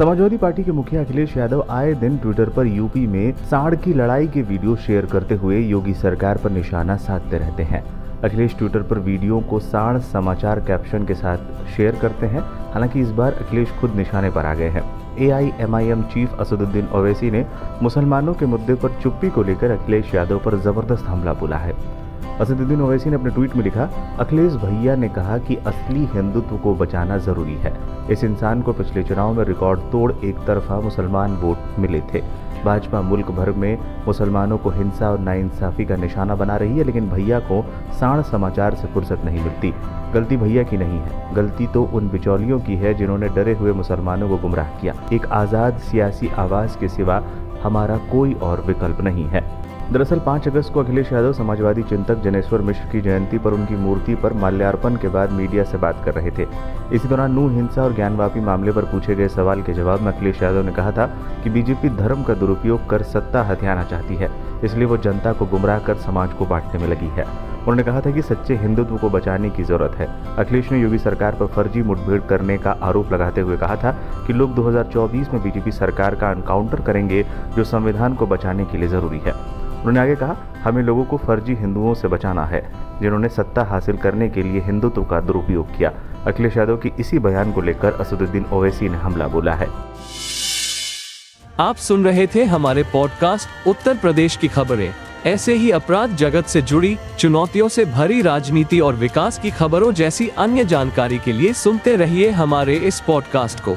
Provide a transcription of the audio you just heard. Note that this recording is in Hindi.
समाजवादी पार्टी के मुखिया अखिलेश यादव आए दिन ट्विटर पर यूपी में साड़ की लड़ाई के वीडियो शेयर करते हुए योगी सरकार पर निशाना साधते रहते हैं। अखिलेश ट्विटर पर वीडियो को साड़ समाचार कैप्शन के साथ शेयर करते हैं। हालाँकि इस बार अखिलेश खुद निशाने पर आ गए हैं। एआईएमआईएम चीफ असदुद्दीन ओवैसी ने मुसलमानों के मुद्दे पर चुप्पी को लेकर अखिलेश यादव पर ज़बरदस्त हमला बोला है। असदुद्दीन ओवैसी ने अपने ट्वीट में लिखा, अखिलेश भैया ने कहा कि असली हिंदुत्व को बचाना ज़रूरी है। इस इंसान को पिछले चुनाव में रिकॉर्ड तोड़ एक तरफा मुसलमान वोट मिले थे। भाजपा मुल्क भर में मुसलमानों को हिंसा और नाइंसाफी का निशाना बना रही है, लेकिन भैया को साण समाचार से फुर्सत नहीं मिलती। गलती भैया की नहीं है। गलती तो उन बिचौलियों की है जिन्होंने डरे हुए मुसलमानों को गुमराह किया। एक आज़ाद सियासी आवाज़ के सिवा हमारा कोई और विकल्प नहीं है। दरअसल 5 अगस्त को अखिलेश यादव समाजवादी चिंतक जनेश्वर मिश्र की जयंती पर उनकी मूर्ति पर माल्यार्पण के बाद मीडिया से बात कर रहे थे। इसी दौरान नू हिंसा और ज्ञानवापी मामले पर पूछे गए सवाल के जवाब में अखिलेश यादव ने कहा था कि बीजेपी धर्म का दुरुपयोग कर सत्ता हथियाना चाहती है, इसलिए वो जनता को गुमराह कर समाज को बांटने में लगी है। उन्होंने कहा था कि सच्चे हिंदुत्व को बचाने की ज़रूरत है। अखिलेश ने योगी सरकार पर फर्जी मुठभेड़ करने का आरोप लगाते हुए कहा था कि लोग 2024 में बीजेपी सरकार का एनकाउंटर करेंगे जो संविधान को बचाने के लिए ज़रूरी है। उन्होंने आगे कहा, हमें लोगों को फर्जी हिंदुओं से बचाना है, जिन्होंने सत्ता हासिल करने के लिए हिंदुत्व का दुरुपयोग किया। अखिलेश यादव की इसी बयान को लेकर असदुद्दीन ओवैसी ने हमला बोला है। आप सुन रहे थे हमारे पॉडकास्ट उत्तर प्रदेश की खबरें। ऐसे ही अपराध जगत से जुड़ी, चुनौतियों से भरी राजनीति और विकास की खबरों जैसी अन्य जानकारी के लिए सुनते रहिए हमारे इस पॉडकास्ट को।